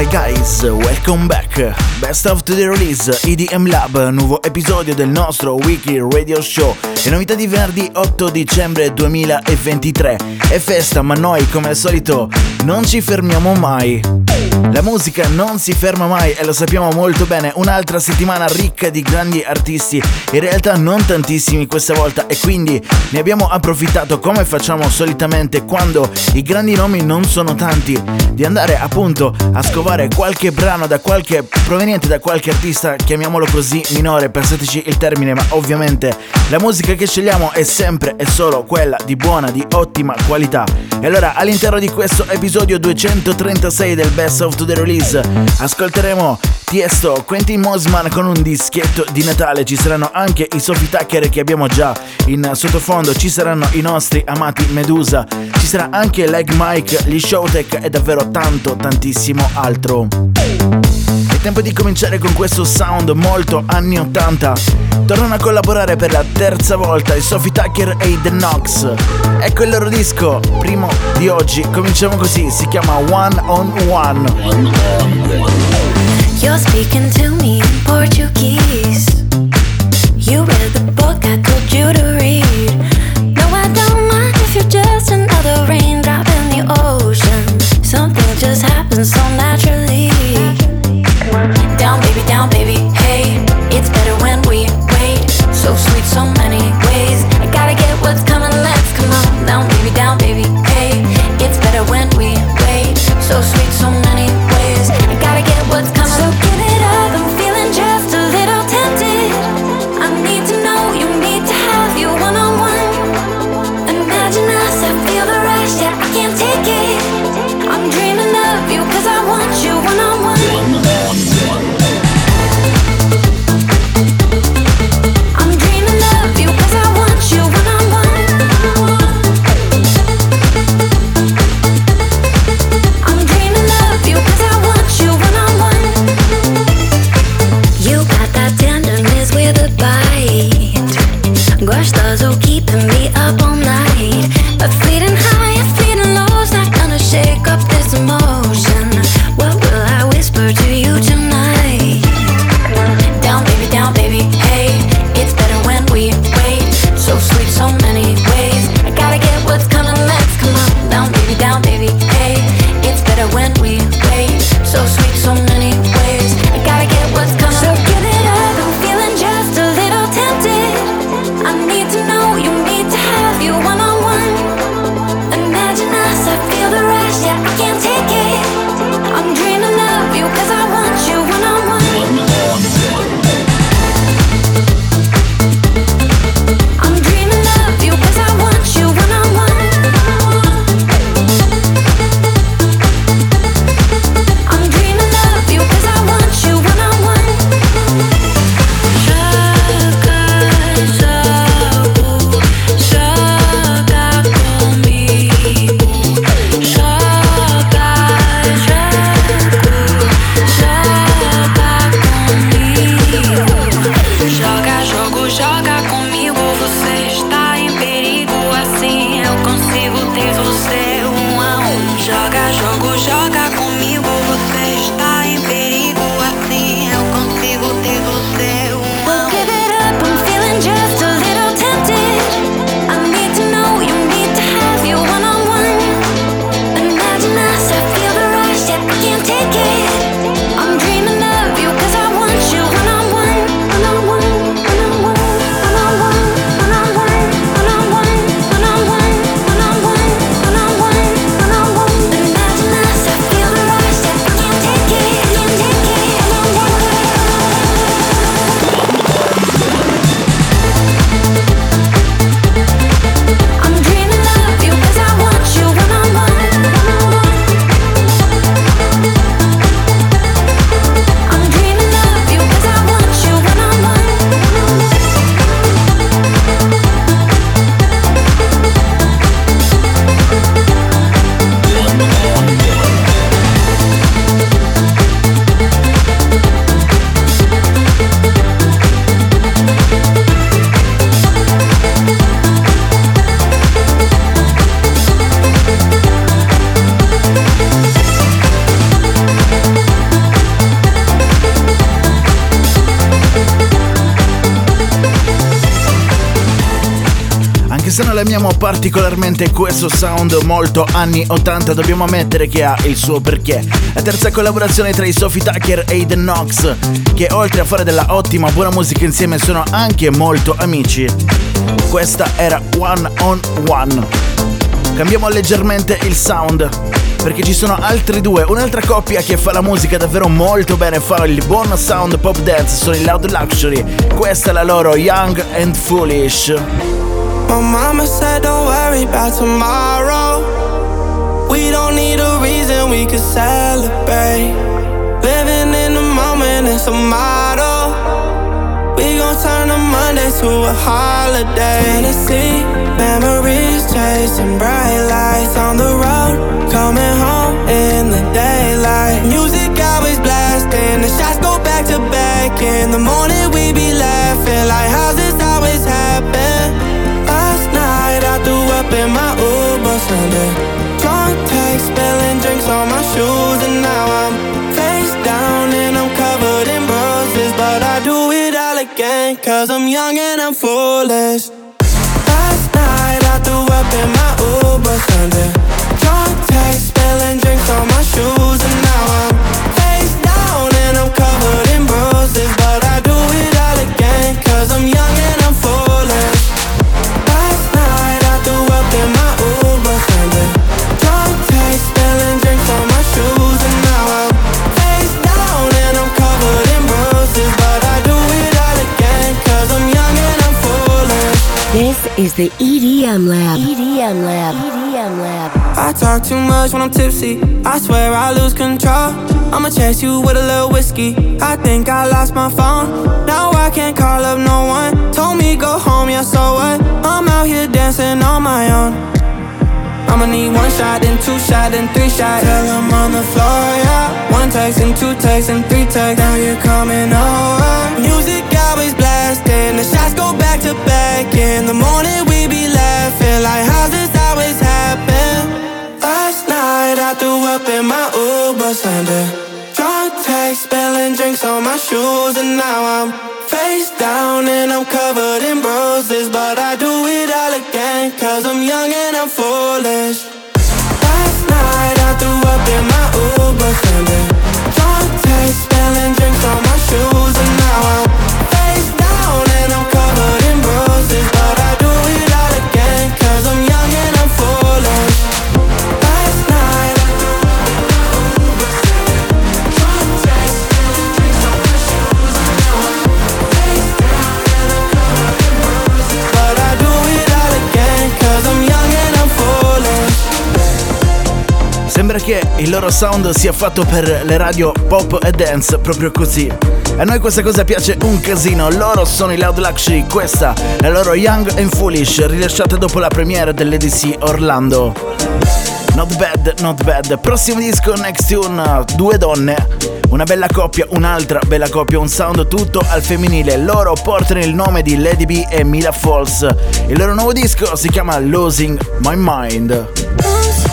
Hi guys, welcome back. Best of the release EDM Lab, nuovo episodio del nostro weekly radio show. Le novità di venerdì 8 dicembre 2023. È festa, ma noi come al solito non ci fermiamo mai. La musica non si ferma mai e lo sappiamo molto bene, un'altra settimana ricca di grandi artisti, in realtà non tantissimi questa volta e quindi ne abbiamo approfittato come facciamo solitamente quando i grandi nomi non sono tanti, di andare appunto a scovare qualche brano da qualche proveniente da qualche artista, chiamiamolo così minore, passateci il termine, ma ovviamente la musica che scegliamo è sempre e solo quella di buona, di ottima qualità. E allora all'interno di questo episodio 236 del Best of the Release. Ascolteremo Tiesto, Quentin Mosman con un dischetto di Natale, ci saranno anche i Sophie Tucker che abbiamo già in sottofondo, ci saranno i nostri amati Medusa, ci sarà anche Leg Mike, gli Showtech e davvero tanto tantissimo altro. Tempo di cominciare con questo sound molto anni 80. Tornano a collaborare per la terza volta i Sophie Tucker e i The Knox. Ecco il loro disco, primo di oggi. Cominciamo così, si chiama One on One. You're speaking to me in Portuguese. Se non amiamo particolarmente questo sound molto anni 80 dobbiamo ammettere che ha il suo perché. La terza collaborazione tra i Sophie Tucker e i The Knox, che oltre a fare della ottima buona musica insieme sono anche molto amici. Questa era One on One. Cambiamo leggermente il sound perché ci sono altri due, un'altra coppia che fa la musica davvero molto bene, fa il buon sound pop dance, sono i Loud Luxury. Questa è la loro Young and Foolish. My mama said don't worry about tomorrow. We don't need a reason we could celebrate. Living in the moment is a motto. We gon' turn a Monday to a holiday. Tennessee, memories chasing bright lights on the road. Coming home in the daylight. Music always blasting, the shots go back to back. In the morning we be laughing like how's Sunday. Drunk text, spilling drinks on my shoes, and now I'm face down and I'm covered in bruises. But I do it all again, cause I'm young and I'm foolish. Last night I threw up in my Uber Sunday. Drunk text, spilling drinks on my shoes, and now I'm face down and I'm covered in bruises. But I do it all again, cause I'm young and is the EDM Lab. EDM Lab. EDM Lab. I talk too much when I'm tipsy. I swear I lose control. I'ma chase you with a little whiskey. I think I lost my phone. Now I can't call up no one. Told me go home, yeah, so what? I'm out here dancing on my own. I'ma need one shot, then two shot, then three shots. Till I'm on the floor, yeah. One text and two texts and three texts. Now you're coming over. Music always blasting. The shots go back to back. In the morning we be laughing like how's this always happen? Last night I threw up in my Uber Sunday. Drunk text, spilling drinks on my shoes, and now I'm face down and I'm covered in bruises. But I do it all again, cause I'm young and I'm foolish. Last night I threw up in my Uber Sunday. Drunk text, spilling drinks on my shoes, and now I'm Sembra che il loro sound sia fatto per le radio pop e dance, proprio così. A noi questa cosa piace un casino, loro sono i Loud Luxury, questa è la loro Young and Foolish, rilasciata dopo la premiere dell'EDC Orlando. Not bad, not bad. Prossimo disco, Next Tune, due donne, una bella coppia, un'altra bella coppia, un sound tutto al femminile. Loro portano il nome di Lady B e Mila Falls. Il loro nuovo disco si chiama Losing My Mind.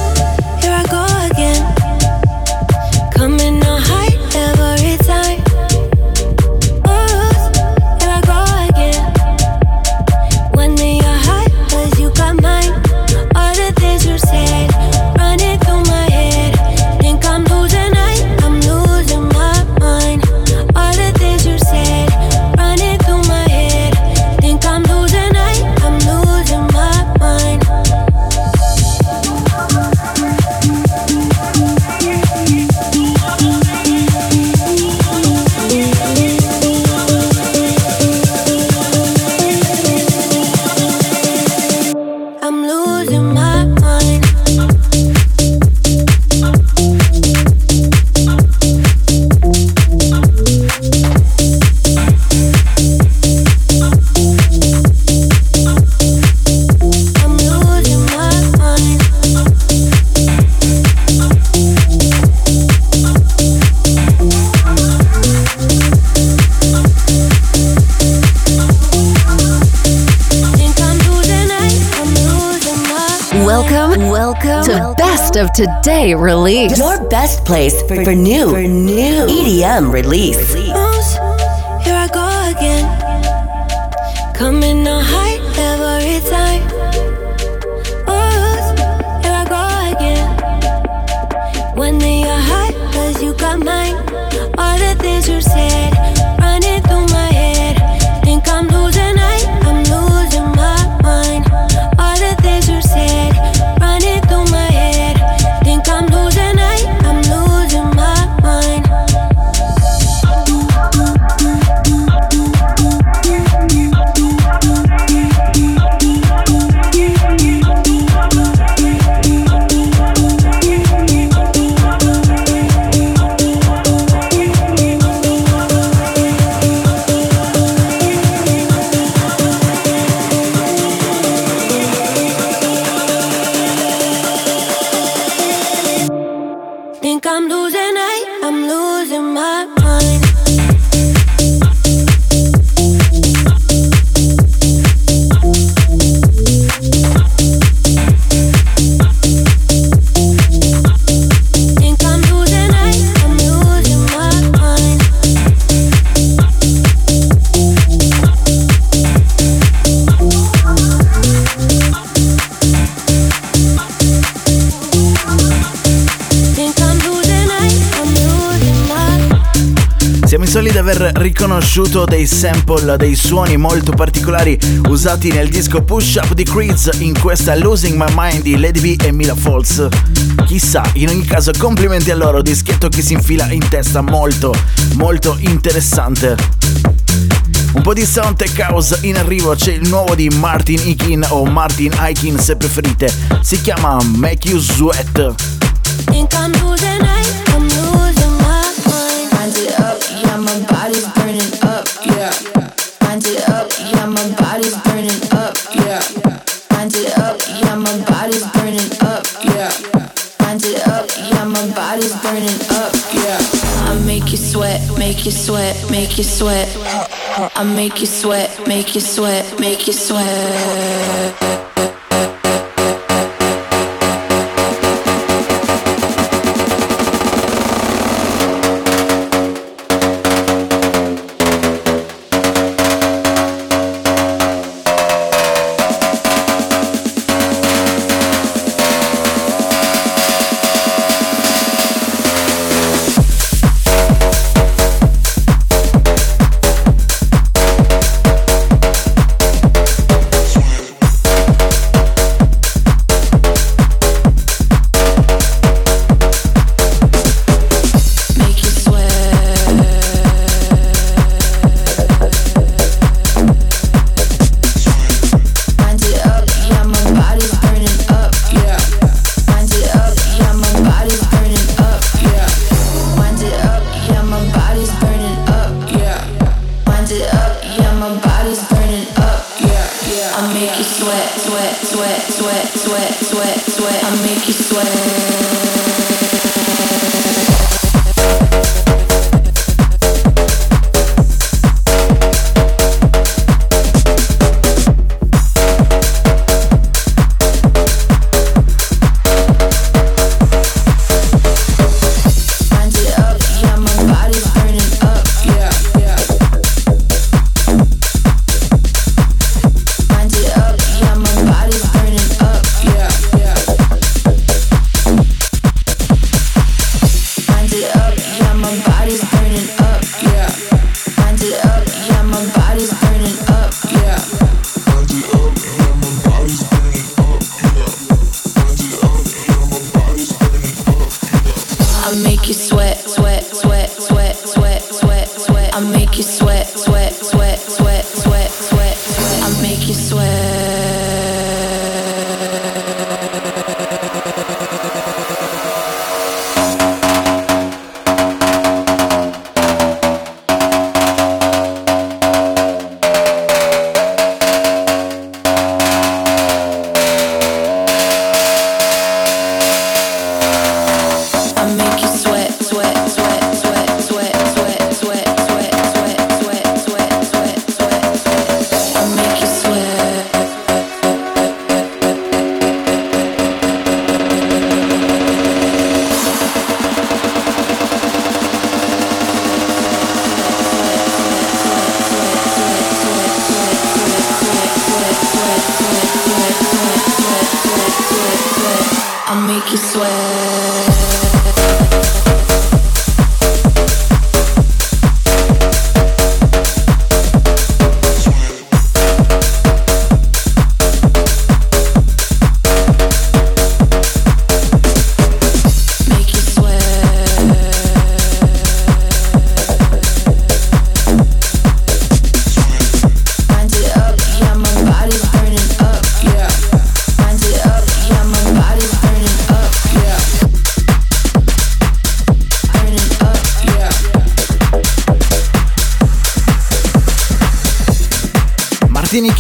Today release. Your best place for, for new, for new EDM release. Bounce, Here I go again. Coming riconosciuto dei sample, dei suoni molto particolari usati nel disco Push Up di Creeds in questa Losing My Mind di Lady B e Mila Falls. Chissà, in ogni caso complimenti a loro, dischetto che si infila in testa molto, molto interessante. Un po' di sound tech house in arrivo c'è il nuovo di Martin Ikin o Martin Aikin se preferite. Si chiama Make You Sweat. make you sweat. I make you sweat, make you sweat, make you sweat.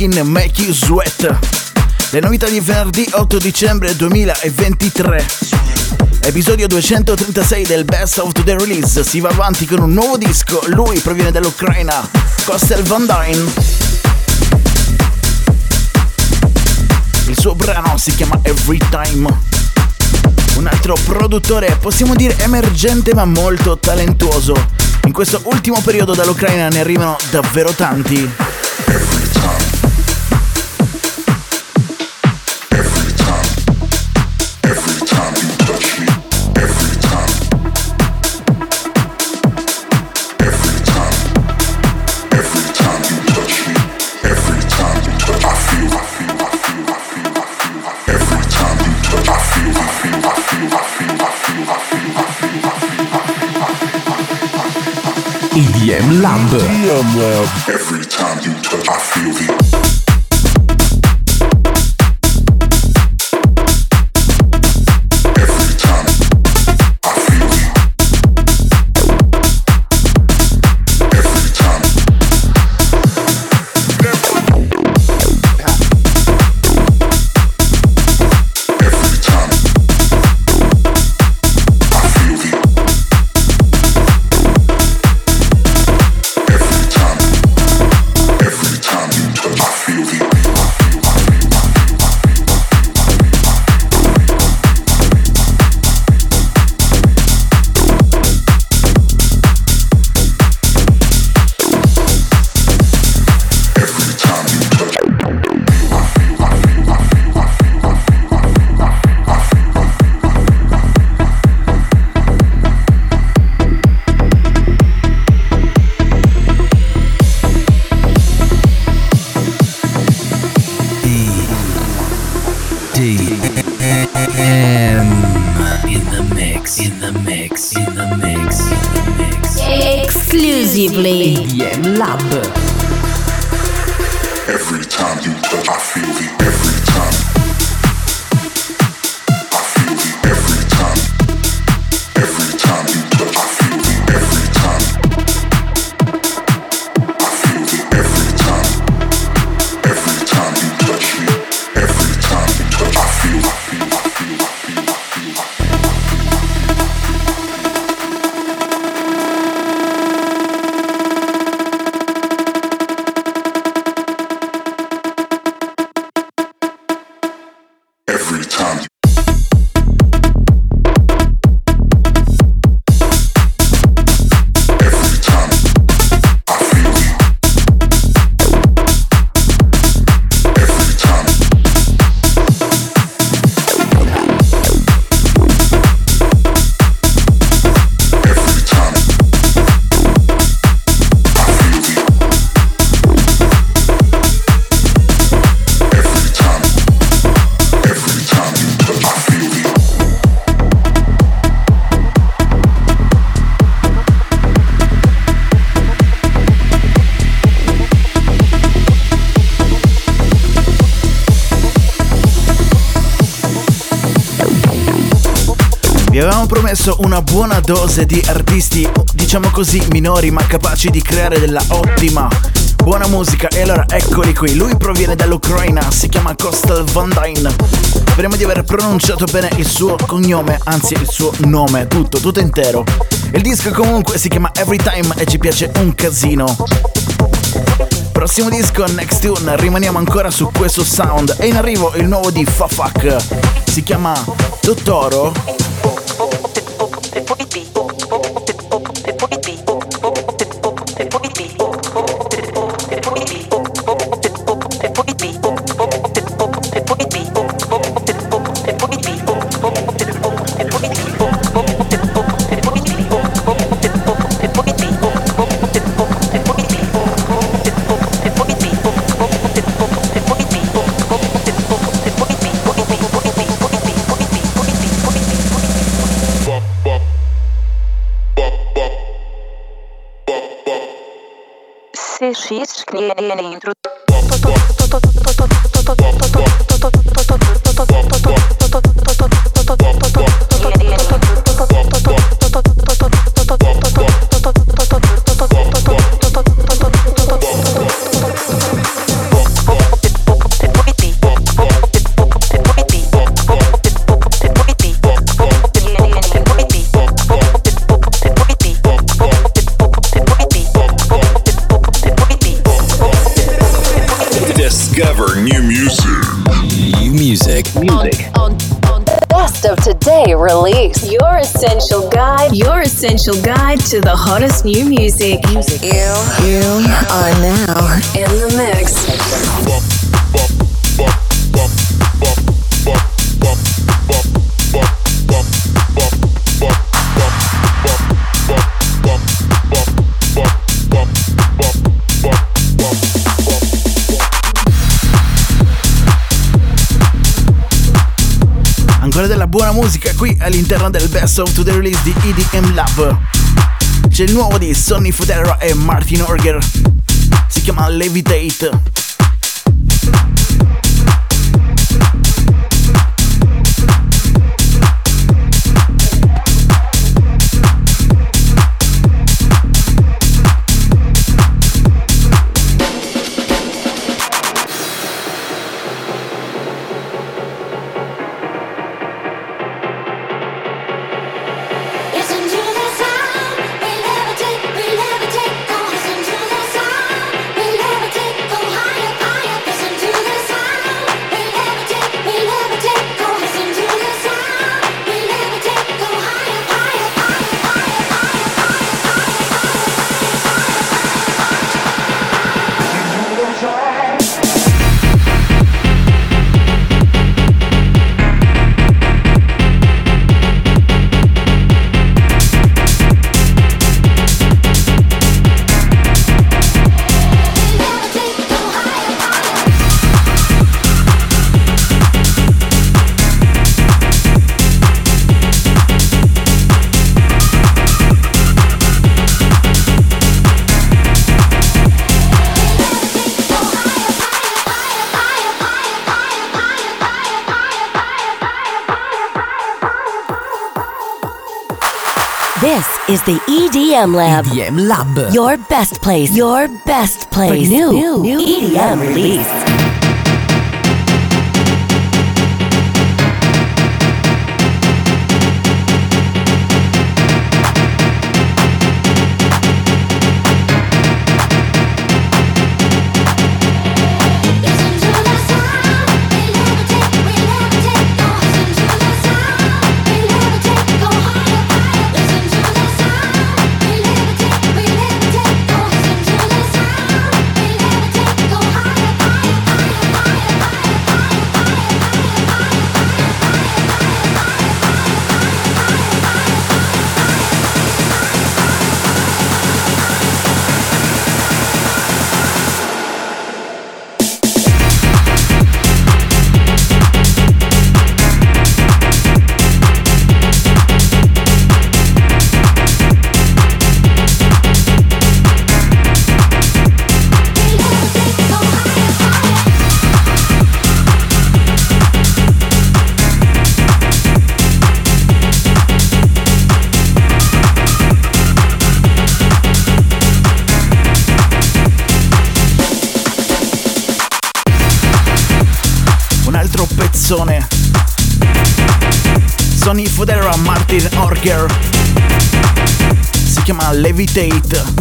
in Make You Sweat. Le novità di venerdì 8 dicembre 2023. Episodio 236 del Best of the Release. Si va avanti con un nuovo disco. Lui proviene dall'Ucraina, Costel Van Dyne. Il suo brano si chiama Every Time un altro produttore, possiamo dire emergente ma molto talentuoso. In questo ultimo periodo dall'Ucraina ne arrivano davvero tanti. Every time you touch, I feel the promesso una buona dose di artisti, diciamo così, minori ma capaci di creare della ottima buona musica e allora eccoli qui, lui proviene dall'Ucraina, si chiama Kostel Van Dyne. Speriamo di aver pronunciato bene il suo cognome, anzi il suo nome, tutto, tutto intero. Il disco comunque si chiama Every Time e ci piace un casino. Prossimo disco, Next Tune, rimaniamo ancora su questo sound. È in arrivo il nuovo di Fafak. Si chiama Dottoro fx que é dentro Essential guide to the hottest new music. Music. You. You are now in the mix. Musica qui all'interno del Best of the Release di EDM Lab. C'è il nuovo di Sonny Fodera e Martin Orger. Si chiama Levitate. EDM Lab. EDM Lab. Your best place. Your best place. For new- new EDM release. Un Levitate.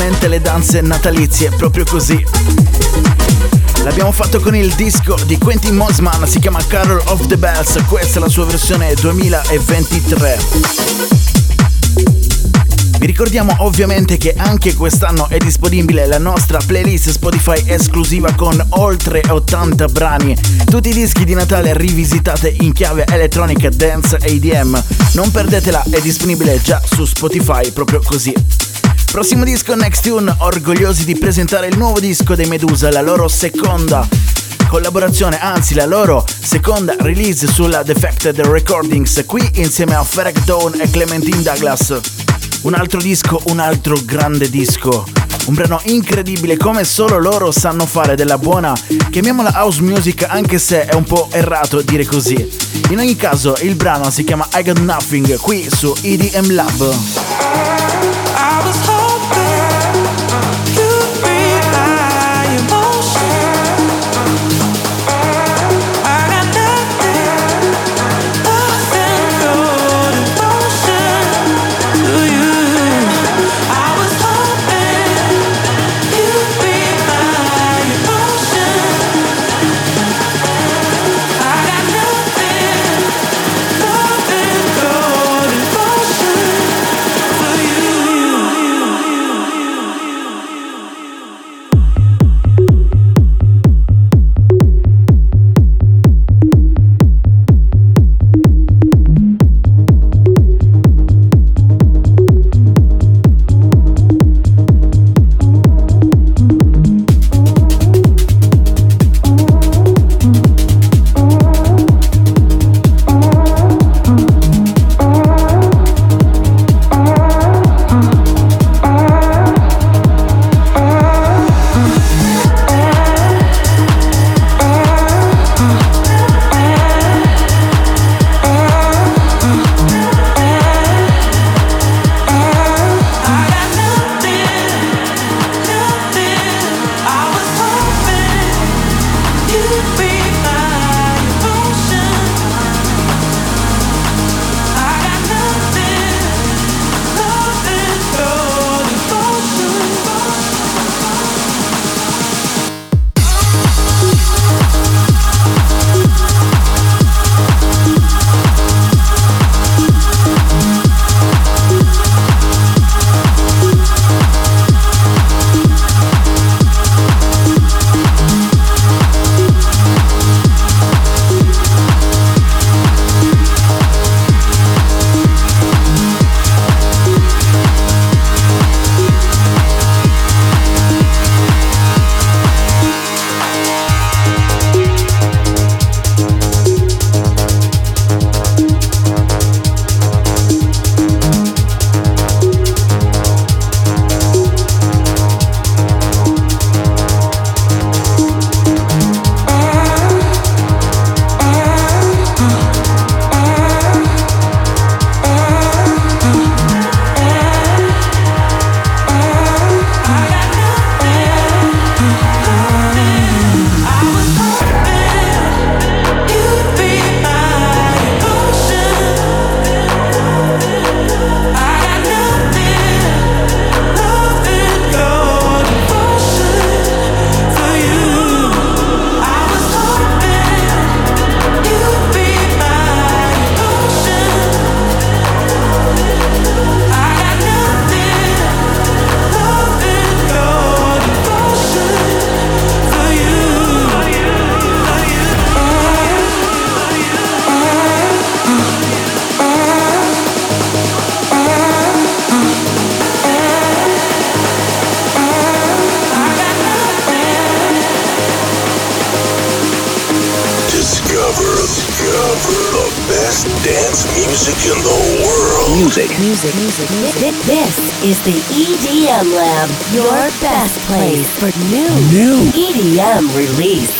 Ufficialmente le danze natalizie, proprio così. L'abbiamo fatto con il disco di Quentin Mosman, si chiama Carol of the Bells, questa è la sua versione 2023. Vi ricordiamo ovviamente che anche quest'anno è disponibile la nostra playlist Spotify esclusiva con oltre 80 brani, tutti i dischi di Natale rivisitati in chiave elettronica, dance e EDM. Non perdetela, è disponibile già su Spotify proprio così. Prossimo disco Next Tune, orgogliosi di presentare il nuovo disco dei Medusa, la loro seconda collaborazione, anzi la loro seconda release sulla Defected Recordings, qui insieme a Ferek Dawn e Clementine Douglas. Un altro disco, un altro grande disco. Un brano incredibile come solo loro sanno fare della buona, chiamiamola house music anche se è un po' errato dire così. In ogni caso il brano si chiama I Got Nothing qui su EDM Lab. Music. In the world. Music. music. Music. This is the EDM Lab, your best place for new, new EDM release.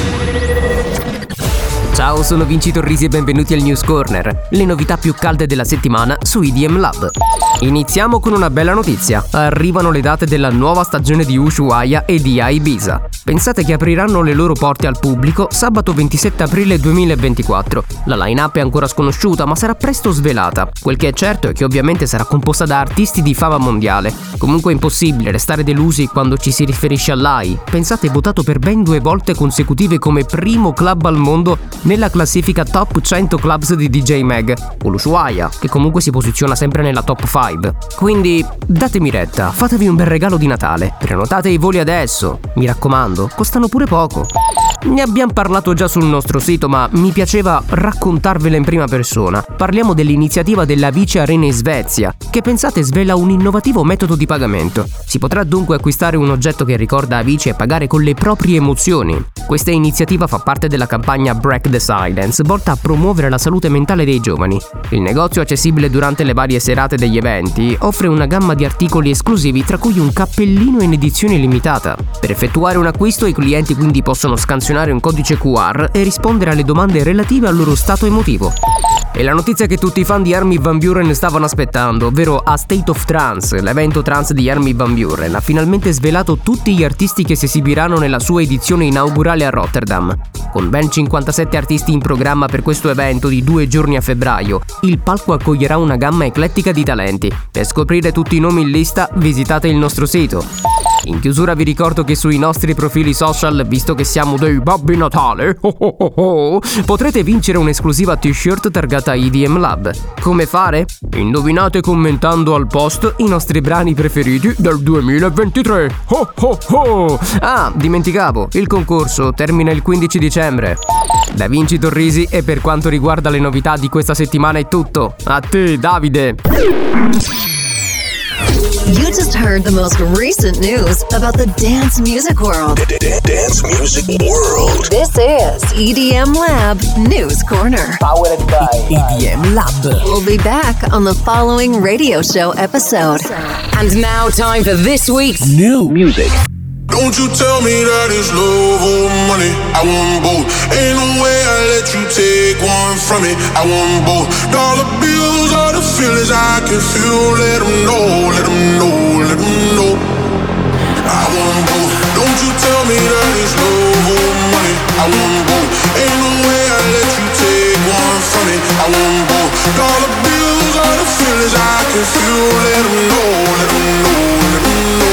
Ciao, sono Vinci Torrisi e benvenuti al News Corner, le novità più calde della settimana su EDM Lab. Iniziamo con una bella notizia. Arrivano le date della nuova stagione di Ushuaia e di Ibiza. Pensate che apriranno le loro porte al pubblico sabato 27 aprile 2024. La line-up è ancora sconosciuta, ma sarà presto svelata. Quel che è certo è che ovviamente sarà composta da artisti di fama mondiale. Comunque è impossibile restare delusi quando ci si riferisce all'AI. Pensate votato per ben due volte consecutive come primo club al mondo nella classifica Top 100 Clubs di DJ Mag, o l'Ushuaia, che comunque si posiziona sempre nella top 5. Quindi datemi retta, fatevi un bel regalo di Natale, prenotate i voli adesso, mi raccomando, costano pure poco. Ne abbiamo parlato già sul nostro sito, ma mi piaceva raccontarvela in prima persona. Parliamo dell'iniziativa della Vice Arena in Svezia, che pensate svela un innovativo metodo di pagamento. Si potrà dunque acquistare un oggetto che ricorda Avicii e pagare con le proprie emozioni. Questa iniziativa fa parte della campagna Break the Silence, volta a promuovere la salute mentale dei giovani. Il negozio, accessibile durante le varie serate degli eventi, offre una gamma di articoli esclusivi tra cui un cappellino in edizione limitata. Per effettuare un acquisto i clienti quindi possono scansionare un codice QR e rispondere alle domande relative al loro stato emotivo. E la notizia che tutti i fan di Army Van Buren stavano aspettando, ovvero A State of Trance, l'evento trance di Army Van Buren, ha finalmente svelato tutti gli artisti che si esibiranno nella sua edizione inaugurale a Rotterdam. Con ben 57 artisti in programma per questo evento di due giorni a febbraio, il palco accoglierà una gamma eclettica di talenti. Per scoprire tutti i nomi in lista, visitate il nostro sito. In chiusura vi ricordo che sui nostri profili social, visto che siamo dei Babbi Natale, oh oh oh potrete vincere un'esclusiva t-shirt targata IDM Lab. Come fare? Indovinate commentando al post i nostri brani preferiti del 2023. Oh oh oh! Ah, dimenticavo, il concorso termina il 15 dicembre. Da Vinci Torrisi e per quanto riguarda le novità di questa settimana è tutto. A te, Davide! You just heard the most recent news about the dance music world. Dance music world. This is EDM Lab News Corner. Powered by EDM Lab. We'll be back on the following radio show episode. And now, time for this week's new music. Don't you tell me that it's love or money. I want both. Ain't no way I let you take one from me. I want both. Dollar bills the feelings I can feel. Let them know, let them know, let them know. I want both. Don't you tell me that it's love or money. I want both. Ain't no way I let you take one from me. I want both. Dollar bills are the feelings I can feel. Let them know, let them know, let them know.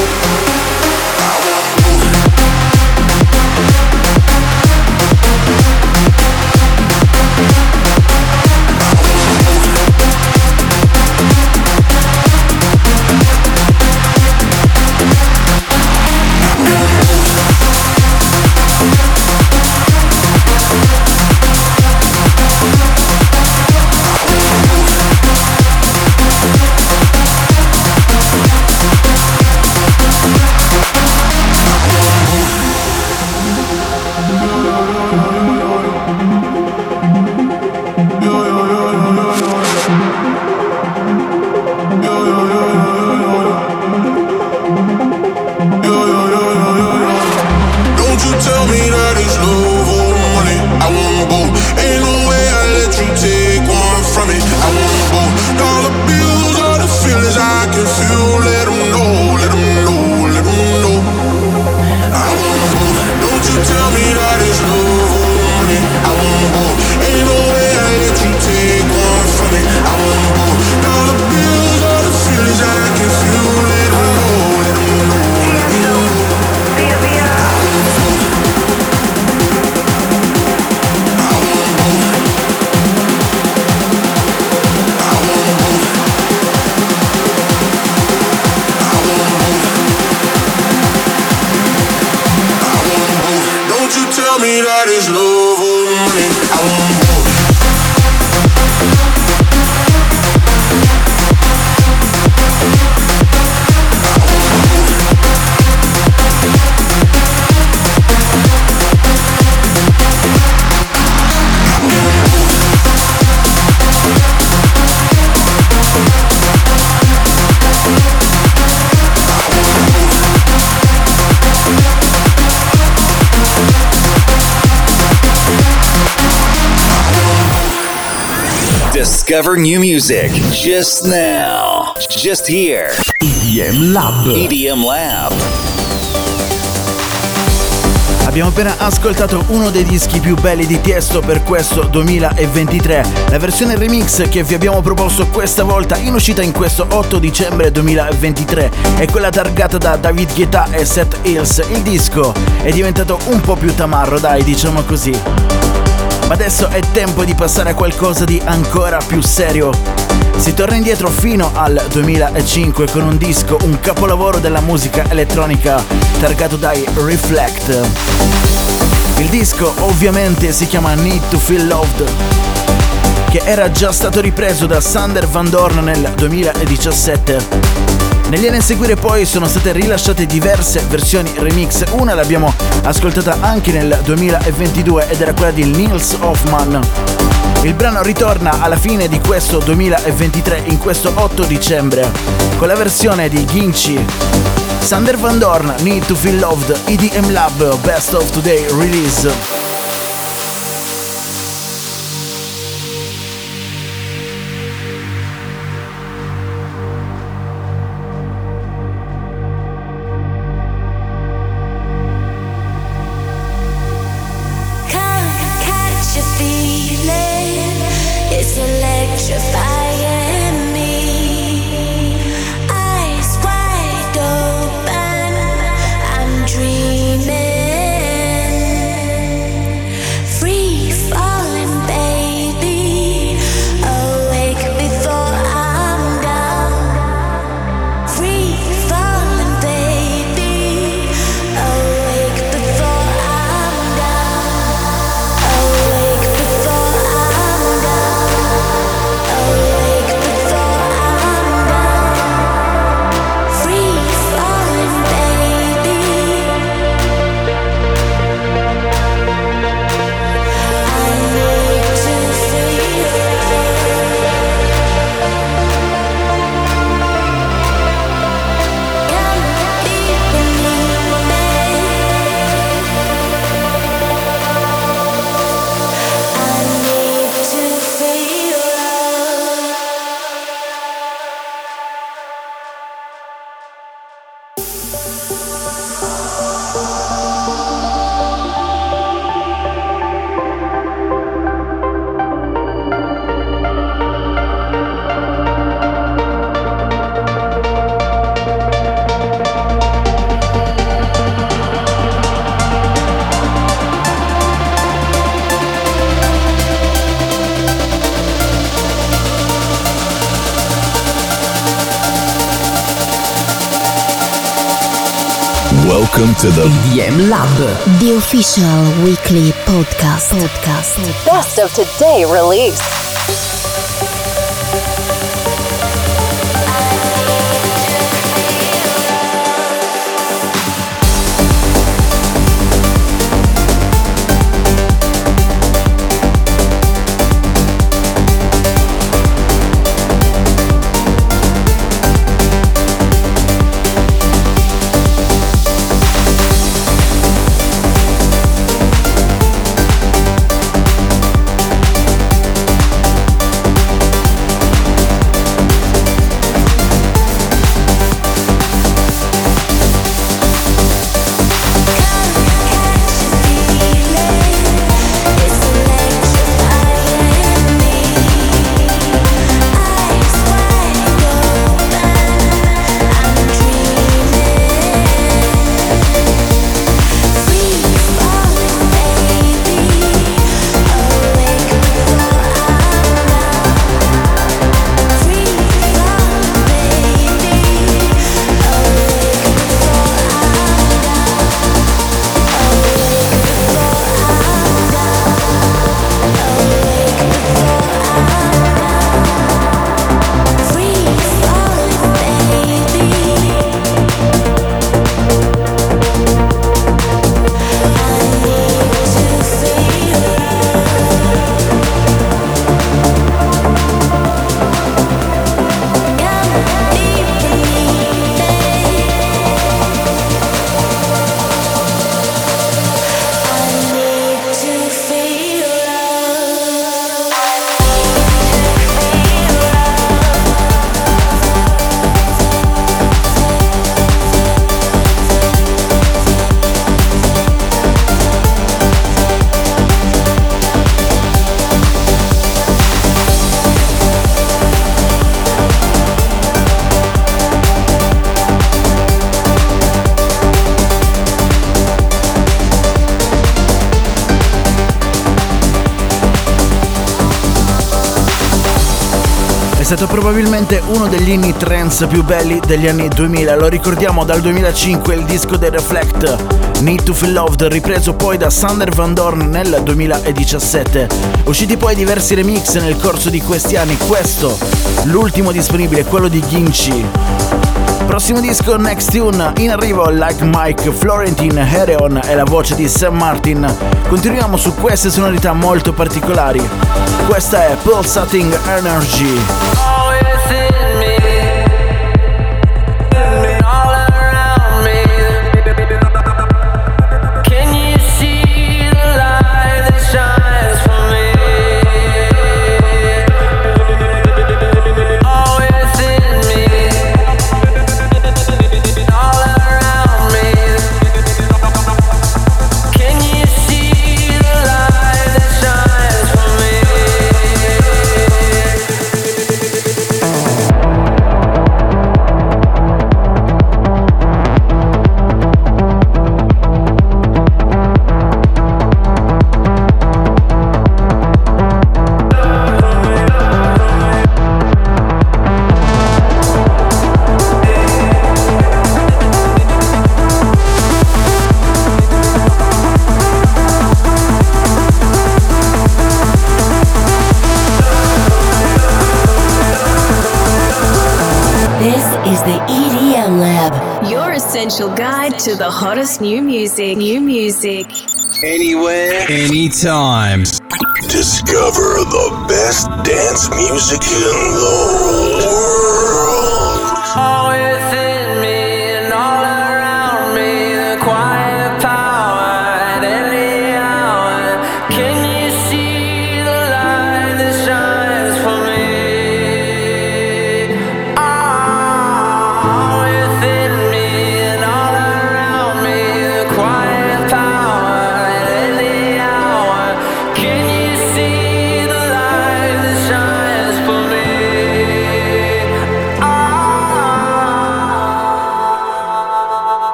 Discover new music just now. Just here. EDM Lab. EDM Lab. Abbiamo appena ascoltato uno dei dischi più belli di Tiesto per questo 2023. La versione remix che vi abbiamo proposto questa volta in uscita in questo 8 dicembre 2023 è quella targata da David Guetta e Seth Hills. Il disco è diventato un po' più tamarro, dai, diciamo così. Ma adesso è tempo di passare a qualcosa di ancora più serio. Si torna indietro fino al 2005 con un disco, un capolavoro della musica elettronica targato dai Reflect. Il disco ovviamente si chiama Need to Feel Loved, che era già stato ripreso da Sander Van Dorn nel 2017. Negli anni a seguire poi sono state rilasciate diverse versioni remix, una l'abbiamo ascoltata anche nel 2022 ed era quella di Nils Hoffman. Il brano ritorna alla fine di questo 2023, in questo 8 dicembre, con la versione di Ginchi. Sander Van Dorn, Need to Feel Loved, EDM Lab, Best of Today Release. Welcome to the EDM Lab, the official weekly podcast. Podcast. Best of today release. Probabilmente uno degli inni trance più belli degli anni 2000, lo ricordiamo dal 2005 il disco del Reflect, Need to Feel Loved, ripreso poi da Sander Van Dorn nel 2017. Usciti poi diversi remix nel corso di questi anni, questo, l'ultimo disponibile, quello di Ginchi. Prossimo disco Next Tune, in arrivo Like Mike, Florentine, Hereon e la voce di Sam Martin. Continuiamo su queste sonorità molto particolari. Questa è Pulsating Energy. To the hottest new music. New music.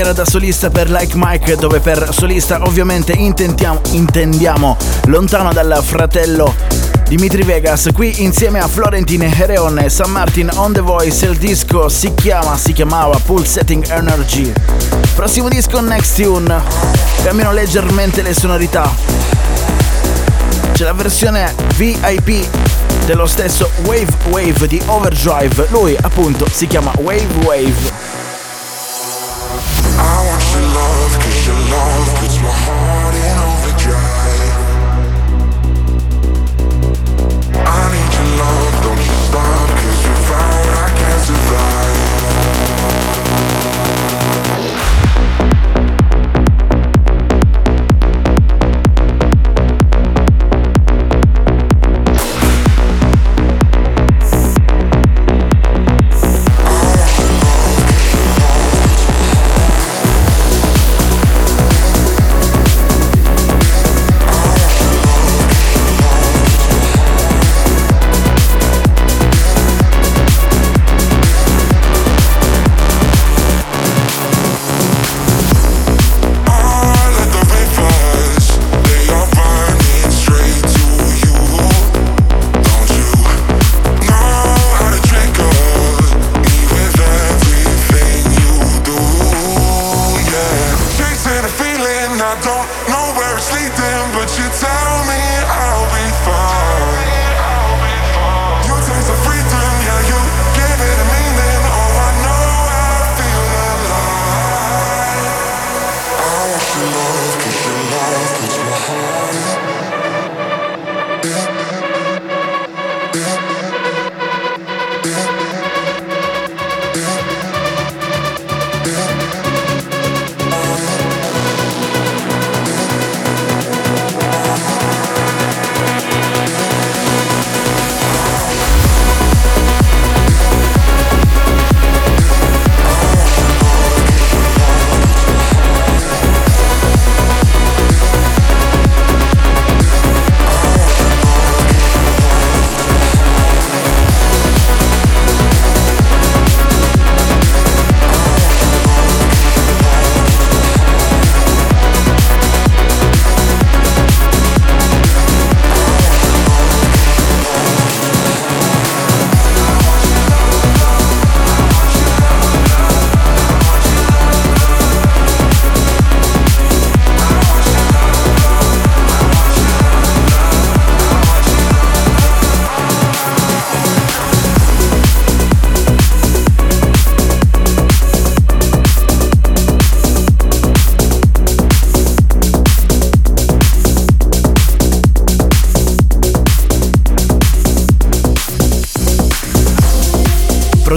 Carriera da solista per Like Mike, dove per solista ovviamente intendiamo, lontano dal fratello Dimitri Vegas, qui insieme a Florentine Hereon e San Martin on the Voice, il disco si chiama, si chiamava Pulsating Energy. Prossimo disco Next Tune, cambiano leggermente le sonorità. C'è la versione VIP dello stesso Wave Wave di Overdrive, lui appunto si chiama Wave Wave.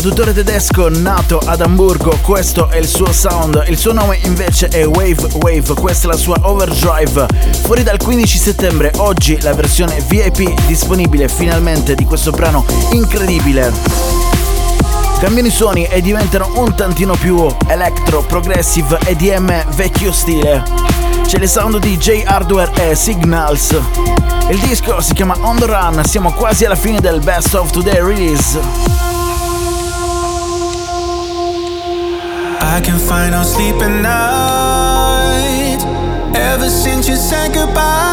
Produttore tedesco nato ad Amburgo, questo è il suo sound, il suo nome invece è Wave Wave, questa è la sua Overdrive, fuori dal 15 settembre, oggi la versione VIP disponibile finalmente di questo brano incredibile. Cambiano i suoni e diventano un tantino più electro, progressive, EDM vecchio stile. C'è il sound di J Hardware e Signals. Il disco si chiama On The Run, siamo quasi alla fine del Best of Today release. I can find no sleep at night ever since you said goodbye.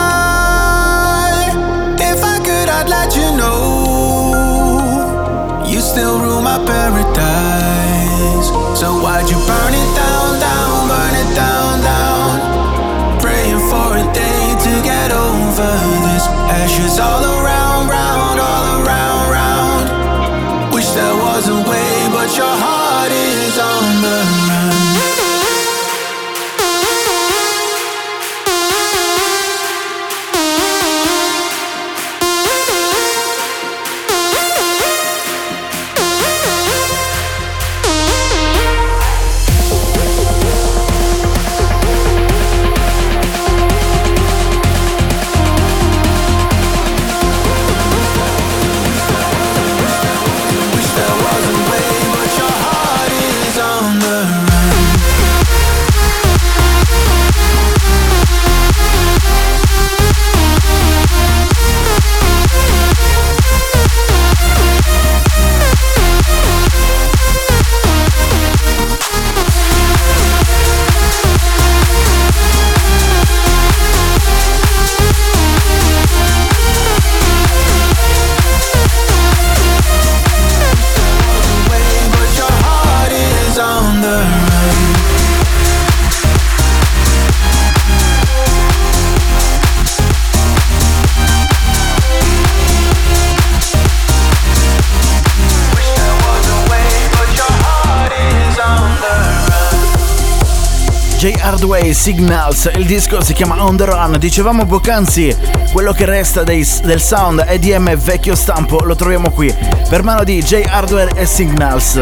Signals, il disco si chiama On The Run, dicevamo poc'anzi, quello che resta dei, del sound EDM vecchio stampo lo troviamo qui, per mano di J Hardware e Signals.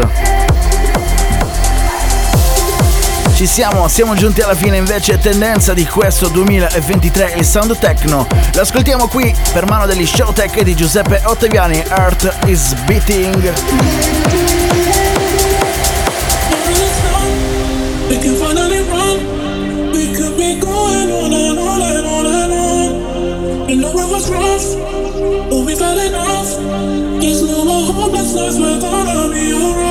Ci siamo, siamo giunti alla fine invece tendenza di questo 2023 il sound techno. L'ascoltiamo qui per mano degli Showtech di Giuseppe Ottaviani, Earth is Beating. But we've had enough. There's no more hopelessness, we're gonna be alright.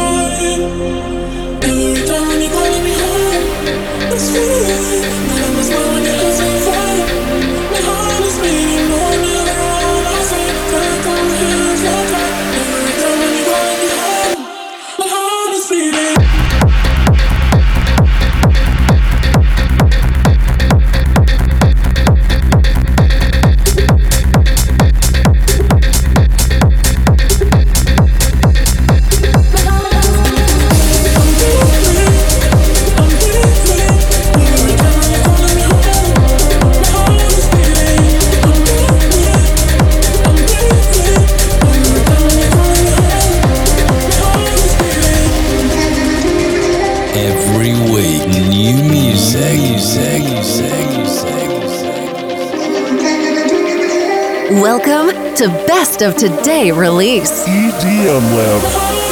Of Today Release. EDM Lab.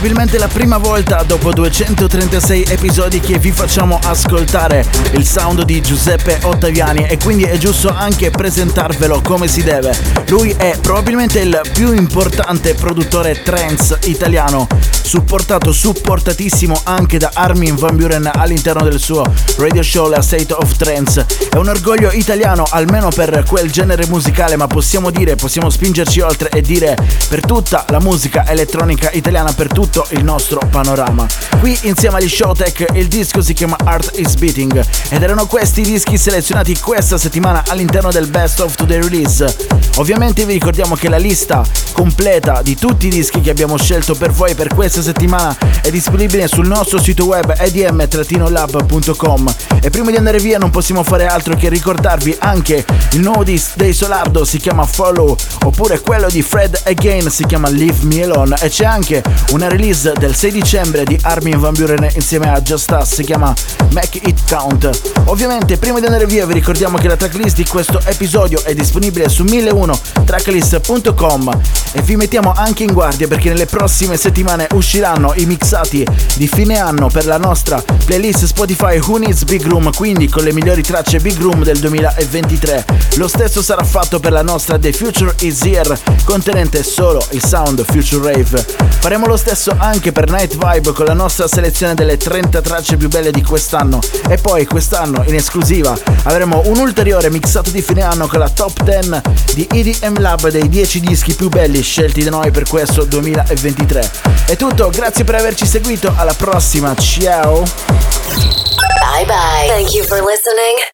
Probabilmente la prima volta dopo 236 episodi che vi facciamo ascoltare il sound di Giuseppe Ottaviani e quindi è giusto anche presentarvelo come si deve. Lui è probabilmente il più importante produttore trance italiano, supportato, supportatissimo anche da Armin Van Buren all'interno del suo radio show La State of Trance. È un orgoglio italiano almeno per quel genere musicale, ma possiamo dire, possiamo spingerci oltre e dire per tutta la musica elettronica italiana, per tutto il nostro panorama. Qui insieme agli Showtech il disco si chiama Art is Beating ed erano questi i dischi selezionati questa settimana all'interno del Best of Today Release. Ovviamente vi ricordiamo che la lista completa di tutti i dischi che abbiamo scelto per voi per questa settimana è disponibile sul nostro sito web edm-lab.com e prima di andare via non possiamo fare altro che ricordarvi anche il nuovo disc dei Solardo si chiama Follow oppure quello di Fred Again si chiama Leave Me Alone e c'è anche una release del 6 dicembre di Armin Van Buren insieme a Just Us si chiama Make It Count. Ovviamente prima di andare via vi ricordiamo che la tracklist di questo episodio è disponibile su 1001tracklist.com e vi mettiamo anche in guardia perché nelle prossime settimane usciranno i mixati di fine anno per la nostra playlist Spotify Who Needs Big Room, quindi con le migliori tracce Big Room del 2023. Lo stesso sarà fatto per la nostra The Future Is Here, contenente solo il sound Future Rave. Faremo lo stesso anche per Night Vibe con la nostra selezione delle 30 tracce più belle di quest'anno e poi quest'anno in esclusiva avremo un ulteriore mixato di fine anno con la top 10 di EDM Lab dei 10 dischi più belli scelti da noi per questo 2023. È tutto, grazie per averci seguito, alla prossima, ciao! Bye bye. Thank you for listening.